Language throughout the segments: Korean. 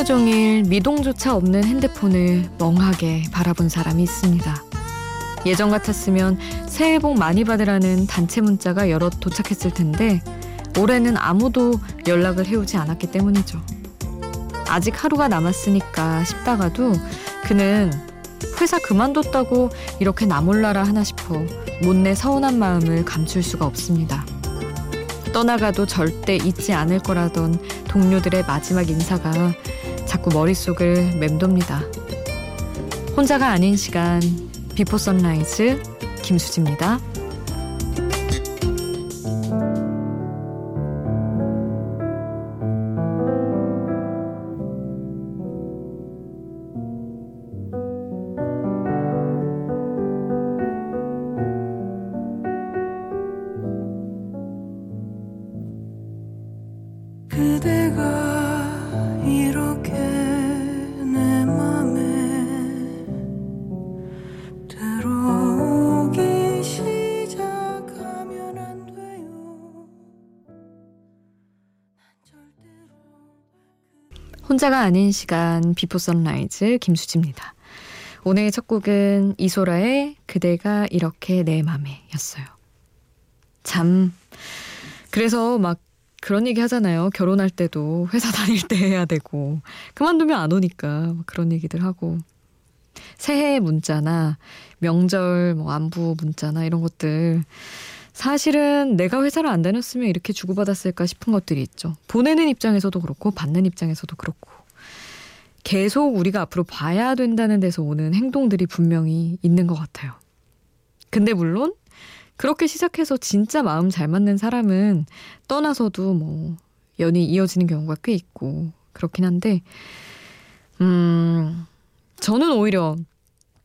하루 종일 미동조차 없는 핸드폰을 멍하게 바라본 사람이 있습니다. 예전 같았으면 새해 복 많이 받으라는 단체 문자가 여러 도착했을 텐데 올해는 아무도 연락을 해오지 않았기 때문이죠. 아직 하루가 남았으니까 싶다가도 그는 회사 그만뒀다고 이렇게 나몰라라 하나 싶어 못내 서운한 마음을 감출 수가 없습니다. 떠나가도 절대 잊지 않을 거라던 동료들의 마지막 인사가 자꾸 머릿속을 맴돕니다. 혼자가 아닌 시간 Before Sunrise 김수지입니다. 혼자가 아닌 시간 Before Sunrise 김수지입니다. 오늘 첫 곡은 이소라의 그대가 이렇게 내 맘에 였어요. 참 그래서 막 그런 얘기 하잖아요. 결혼할 때도 회사 다닐 때 해야 되고 그만두면 안 오니까 그런 얘기들 하고 새해 문자나 명절 뭐 안부 문자나 이런 것들 사실은 내가 회사를 안 다녔으면 이렇게 주고받았을까 싶은 것들이 있죠. 보내는 입장에서도 그렇고 받는 입장에서도 그렇고 계속 우리가 앞으로 봐야 된다는 데서 오는 행동들이 분명히 있는 것 같아요. 근데 물론 그렇게 시작해서 진짜 마음 잘 맞는 사람은 떠나서도 뭐 연이 이어지는 경우가 꽤 있고 그렇긴 한데 음 저는 오히려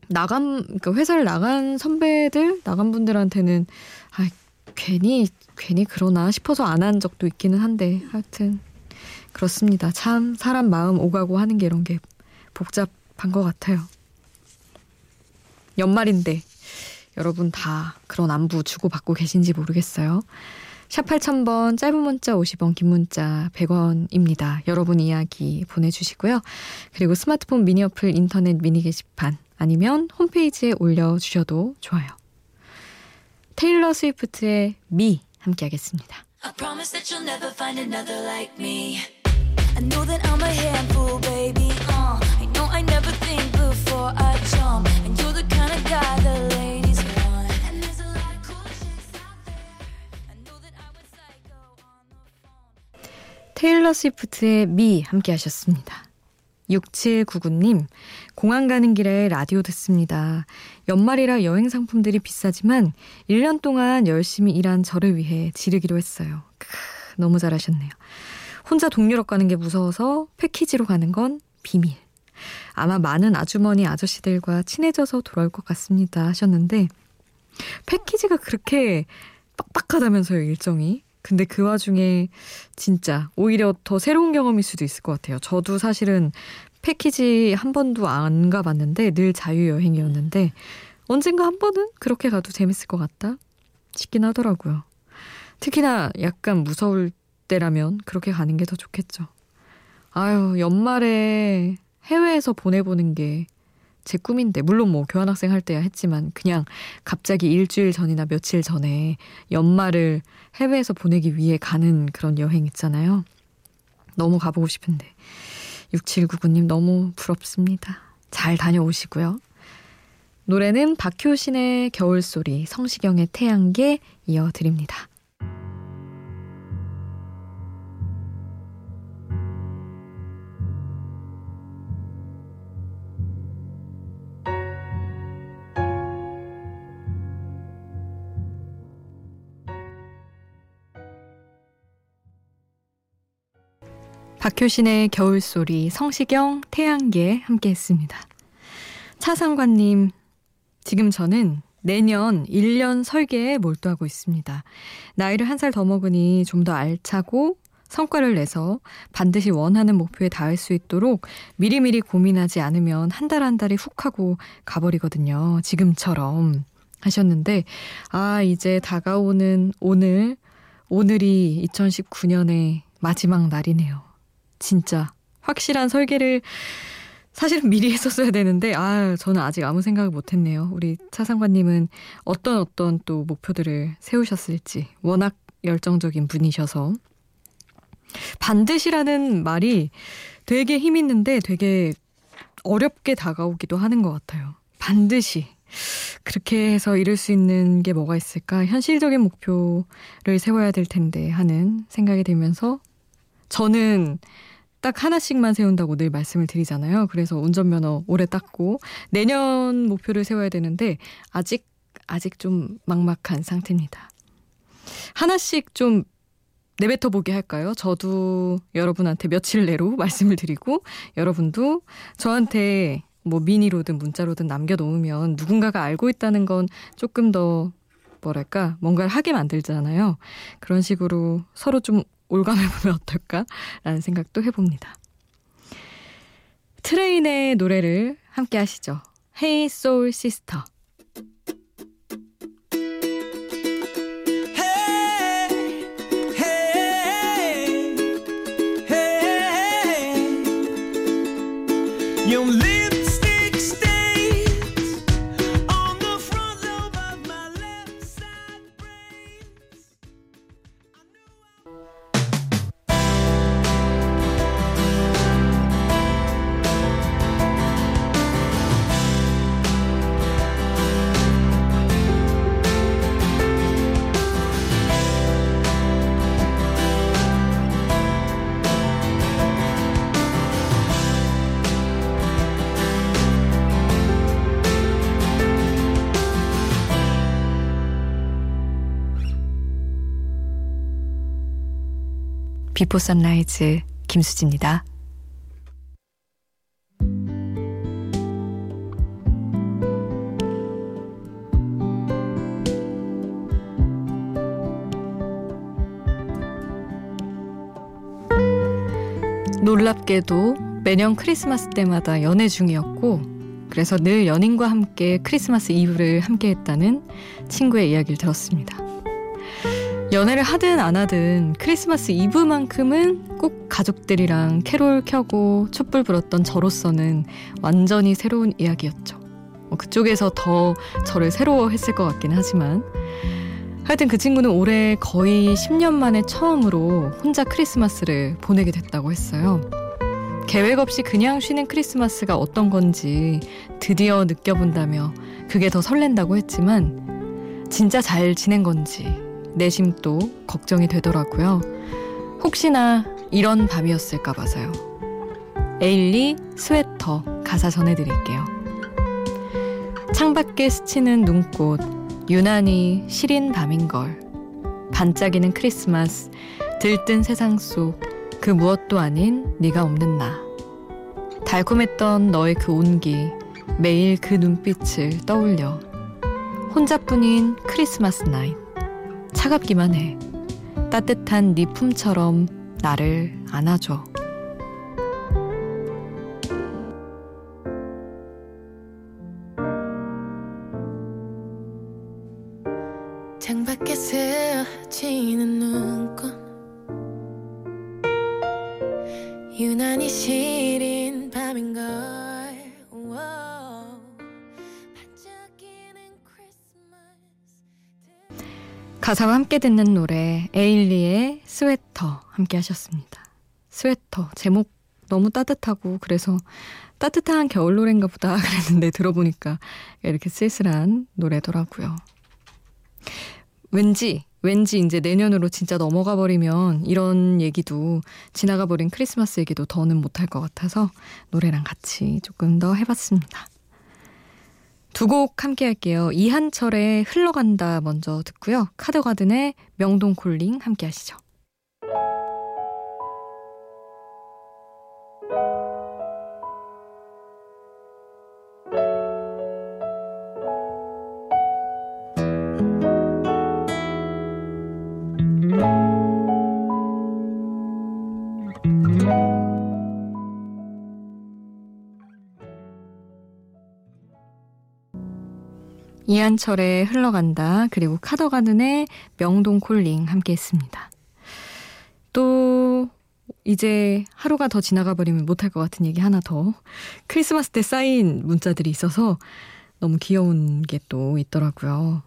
나간 그러니까 회사를 나간 선배들 나간 분들한테는 아 괜히 괜히 그러나 싶어서 안 한 적도 있기는 한데 하여튼 그렇습니다. 참 사람 마음 오가고 하는 게 이런 게 복잡한 것 같아요. 연말인데 여러분 다 그런 안부 주고받고 계신지 모르겠어요. 샵 8000번 짧은 문자 50원 긴 문자 100원입니다. 여러분 이야기 보내주시고요. 그리고 스마트폰 미니 어플 인터넷 미니 게시판 아니면 홈페이지에 올려주셔도 좋아요. 테일러 스위프트의 미 함께 하겠습니다. I promise that you'll never find another like me. I know that I'm a handful, baby. Uh, I know I never think before I jump. And you're the kind of guy the ladies want. And there's a lot of cool chicks out there. I know that I went psycho on the phone. 테일러 스위프트의 미 함께 하셨습니다. 6799님, 공항 가는 길에 라디오 듣습니다. 연말이라 여행 상품들이 비싸지만 1년 동안 열심히 일한 저를 위해 지르기로 했어요. 크, 너무 잘하셨네요. 혼자 동유럽 가는 게 무서워서 패키지로 가는 건 비밀. 아마 많은 아주머니 아저씨들과 친해져서 돌아올 것 같습니다 하셨는데 패키지가 그렇게 빡빡하다면서요 일정이 근데 그 와중에 진짜 오히려 더 새로운 경험일 수도 있을 것 같아요. 저도 사실은 패키지 한 번도 안 가봤는데 늘 자유여행이었는데 언젠가 한 번은 그렇게 가도 재밌을 것 같다 싶긴 하더라고요. 특히나 약간 무서울 때라면 그렇게 가는 게 더 좋겠죠. 아유, 연말에 해외에서 보내보는 게 제 꿈인데, 물론 뭐 교환학생 할 때야 했지만, 그냥 갑자기 일주일 전이나 며칠 전에 연말을 해외에서 보내기 위해 가는 그런 여행 있잖아요. 너무 가보고 싶은데. 6799님 너무 부럽습니다. 잘 다녀오시고요. 노래는 박효신의 겨울소리, 성시경의 태양계 이어드립니다. 박효신의 겨울소리, 성시경, 태양계 함께 했습니다. 차상관님, 지금 저는 내년 1년 설계에 몰두하고 있습니다. 나이를 한 살 더 먹으니 좀 더 알차고 성과를 내서 반드시 원하는 목표에 닿을 수 있도록 미리미리 고민하지 않으면 한 달 한 달이 훅 하고 가버리거든요. 지금처럼 하셨는데, 아, 이제 다가오는 오늘, 오늘이 2019년의 마지막 날이네요. 진짜 확실한 설계를 사실은 미리 했었어야 되는데 아 저는 아직 아무 생각을 못했네요. 우리 차상관님은 어떤 어떤 또 목표들을 세우셨을지 워낙 열정적인 분이셔서 반드시라는 말이 되게 힘 있는데 되게 어렵게 다가오기도 하는 것 같아요. 반드시 그렇게 해서 이룰 수 있는 게 뭐가 있을까? 현실적인 목표를 세워야 될 텐데 하는 생각이 들면서 저는 딱 하나씩만 세운다고 늘 말씀을 드리잖아요. 그래서 운전면허 올해 땄고 내년 목표를 세워야 되는데 아직 아직 좀 막막한 상태입니다. 하나씩 좀 내뱉어 보게 할까요? 저도 여러분한테 며칠 내로 말씀을 드리고 여러분도 저한테 뭐 미니로든 문자로든 남겨 놓으면 누군가가 알고 있다는 건 조금 더 뭐랄까 뭔가를 하게 만들잖아요. 그런 식으로 서로 좀 올감해보면 어떨까라는 생각도 해봅니다. 트레인의 노래를 함께 하시죠. Hey Soul Sister. 비포 선라이즈 김수지입니다. 놀랍게도 매년 크리스마스 때마다 연애 중이었고 그래서 늘 연인과 함께 크리스마스 이브를 함께 했다는 친구의 이야기를 들었습니다. 연애를 하든 안 하든 크리스마스 이브만큼은 꼭 가족들이랑 캐롤 켜고 촛불 불었던 저로서는 완전히 새로운 이야기였죠. 뭐 그쪽에서 더 저를 새로워했을 것 같긴 하지만 하여튼 그 친구는 올해 거의 10년 만에 처음으로 혼자 크리스마스를 보내게 됐다고 했어요. 계획 없이 그냥 쉬는 크리스마스가 어떤 건지 드디어 느껴본다며 그게 더 설렌다고 했지만 진짜 잘 지낸 건지 내심도 걱정이 되더라고요. 혹시나 이런 밤이었을까 봐서요. 에일리 스웨터 가사 전해드릴게요. 창밖에 스치는 눈꽃 유난히 시린 밤인걸 반짝이는 크리스마스 들뜬 세상 속 그 무엇도 아닌 네가 없는 나 달콤했던 너의 그 온기 매일 그 눈빛을 떠올려 혼자뿐인 크리스마스 나잇 차갑기만 해. 따뜻한 네 품처럼 나를 안아줘. 유난히 시린 밤인걸 가사와 함께 듣는 노래 에일리의 스웨터 함께 하셨습니다. 스웨터 제목 너무 따뜻하고 그래서 따뜻한 겨울 노래인가 보다 그랬는데 들어보니까 이렇게 쓸쓸한 노래더라고요. 왠지 왠지 이제 내년으로 진짜 넘어가 버리면 이런 얘기도 지나가 버린 크리스마스 얘기도 더는 못할 것 같아서 노래랑 같이 조금 더 해봤습니다. 두 곡 함께 할게요. 이한철의 흘러간다 먼저 듣고요. 카드가든의 명동콜링 함께 하시죠. 이한철의 흘러간다 그리고 카더가든의 명동 콜링 함께 했습니다. 또 이제 하루가 더 지나가 버리면 못할 것 같은 얘기 하나 더. 크리스마스 때 쌓인 문자들이 있어서 너무 귀여운 게 또 있더라고요.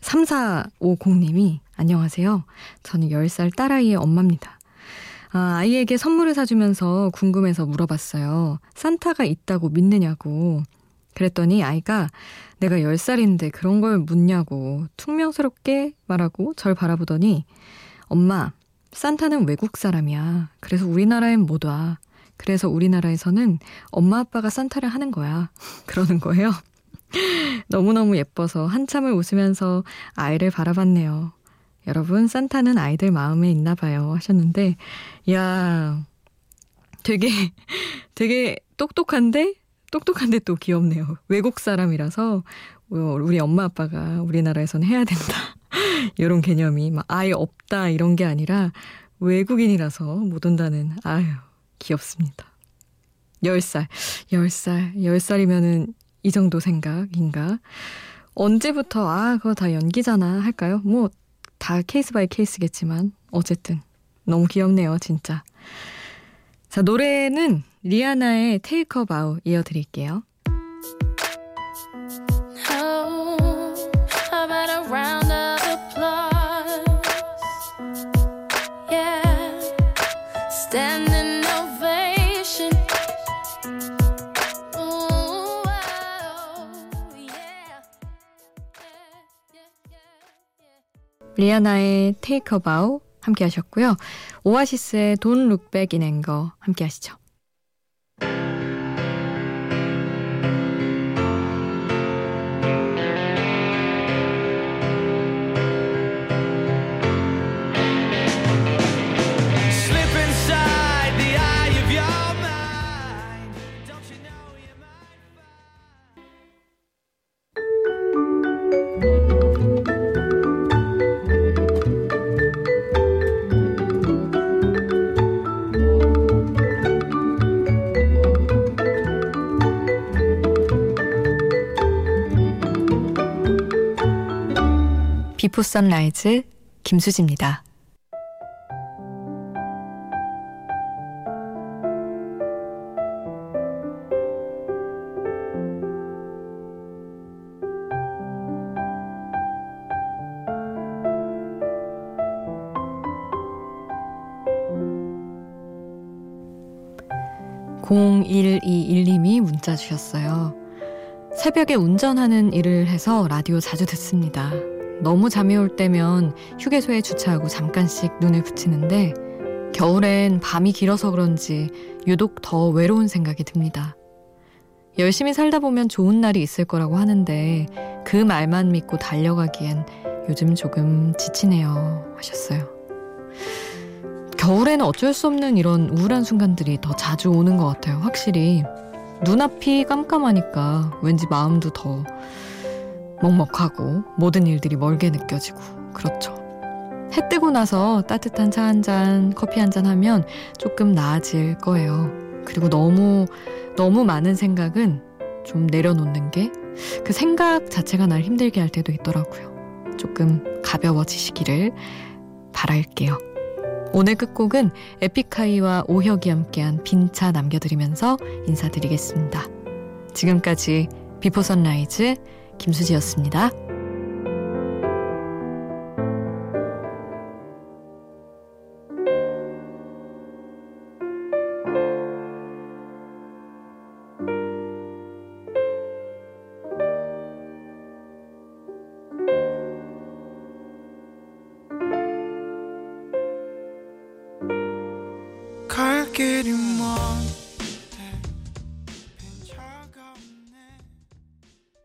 3450님이 안녕하세요. 저는 10살 딸아이의 엄마입니다. 아, 아이에게 선물을 사주면서 궁금해서 물어봤어요. 산타가 있다고 믿느냐고. 그랬더니 아이가 내가 10살인데 그런 걸 묻냐고 퉁명스럽게 말하고 절 바라보더니 엄마, 산타는 외국 사람이야. 그래서 우리나라엔 못 와. 그래서 우리나라에서는 엄마 아빠가 산타를 하는 거야. 그러는 거예요. 너무너무 예뻐서 한참을 웃으면서 아이를 바라봤네요. 여러분, 산타는 아이들 마음에 있나 봐요. 하셨는데, 야 되게, 되게 똑똑한데, 똑똑한데 또 귀엽네요. 외국 사람이라서, 어, 우리 엄마 아빠가 우리나라에서는 해야 된다. 이런 개념이 막 아예 없다 이런 게 아니라 외국인이라서 못 온다는, 아유, 귀엽습니다. 10살, 10살, 10살이면은 이 정도 생각인가? 언제부터, 아, 그거 다 연기잖아 할까요? 뭐, 다 case by case겠지만, 어쨌든. 너무 귀엽네요, 진짜. 자, 노래는 리아나의 Take a Bow 이어드릴게요. 리아나의 Take a Bow 함께 하셨고요. 오아시스의 Don't Look Back in Anger 함께 하시죠. 비포 선라이즈 김수지입니다. (0121님이) 문자 주셨어요. 새벽에 운전하는 일을 해서 라디오 자주 듣습니다. 너무 잠이 올 때면 휴게소에 주차하고 잠깐씩 눈을 붙이는데 겨울엔 밤이 길어서 그런지 유독 더 외로운 생각이 듭니다. 열심히 살다 보면 좋은 날이 있을 거라고 하는데 그 말만 믿고 달려가기엔 요즘 조금 지치네요. 하셨어요. 겨울에는 어쩔 수 없는 이런 우울한 순간들이 더 자주 오는 것 같아요. 확실히. 눈앞이 깜깜하니까 왠지 마음도 더 먹먹하고 모든 일들이 멀게 느껴지고 그렇죠. 해 뜨고 나서 따뜻한 차 한 잔, 커피 한 잔 하면 조금 나아질 거예요. 그리고 너무, 너무 많은 생각은 좀 내려놓는 게 그 생각 자체가 날 힘들게 할 때도 있더라고요. 조금 가벼워지시기를 바랄게요. 오늘 끝곡은 에픽하이와 오혁이 함께한 빈차 남겨드리면서 인사드리겠습니다. 지금까지 비포 선라이즈 김수지였습니다.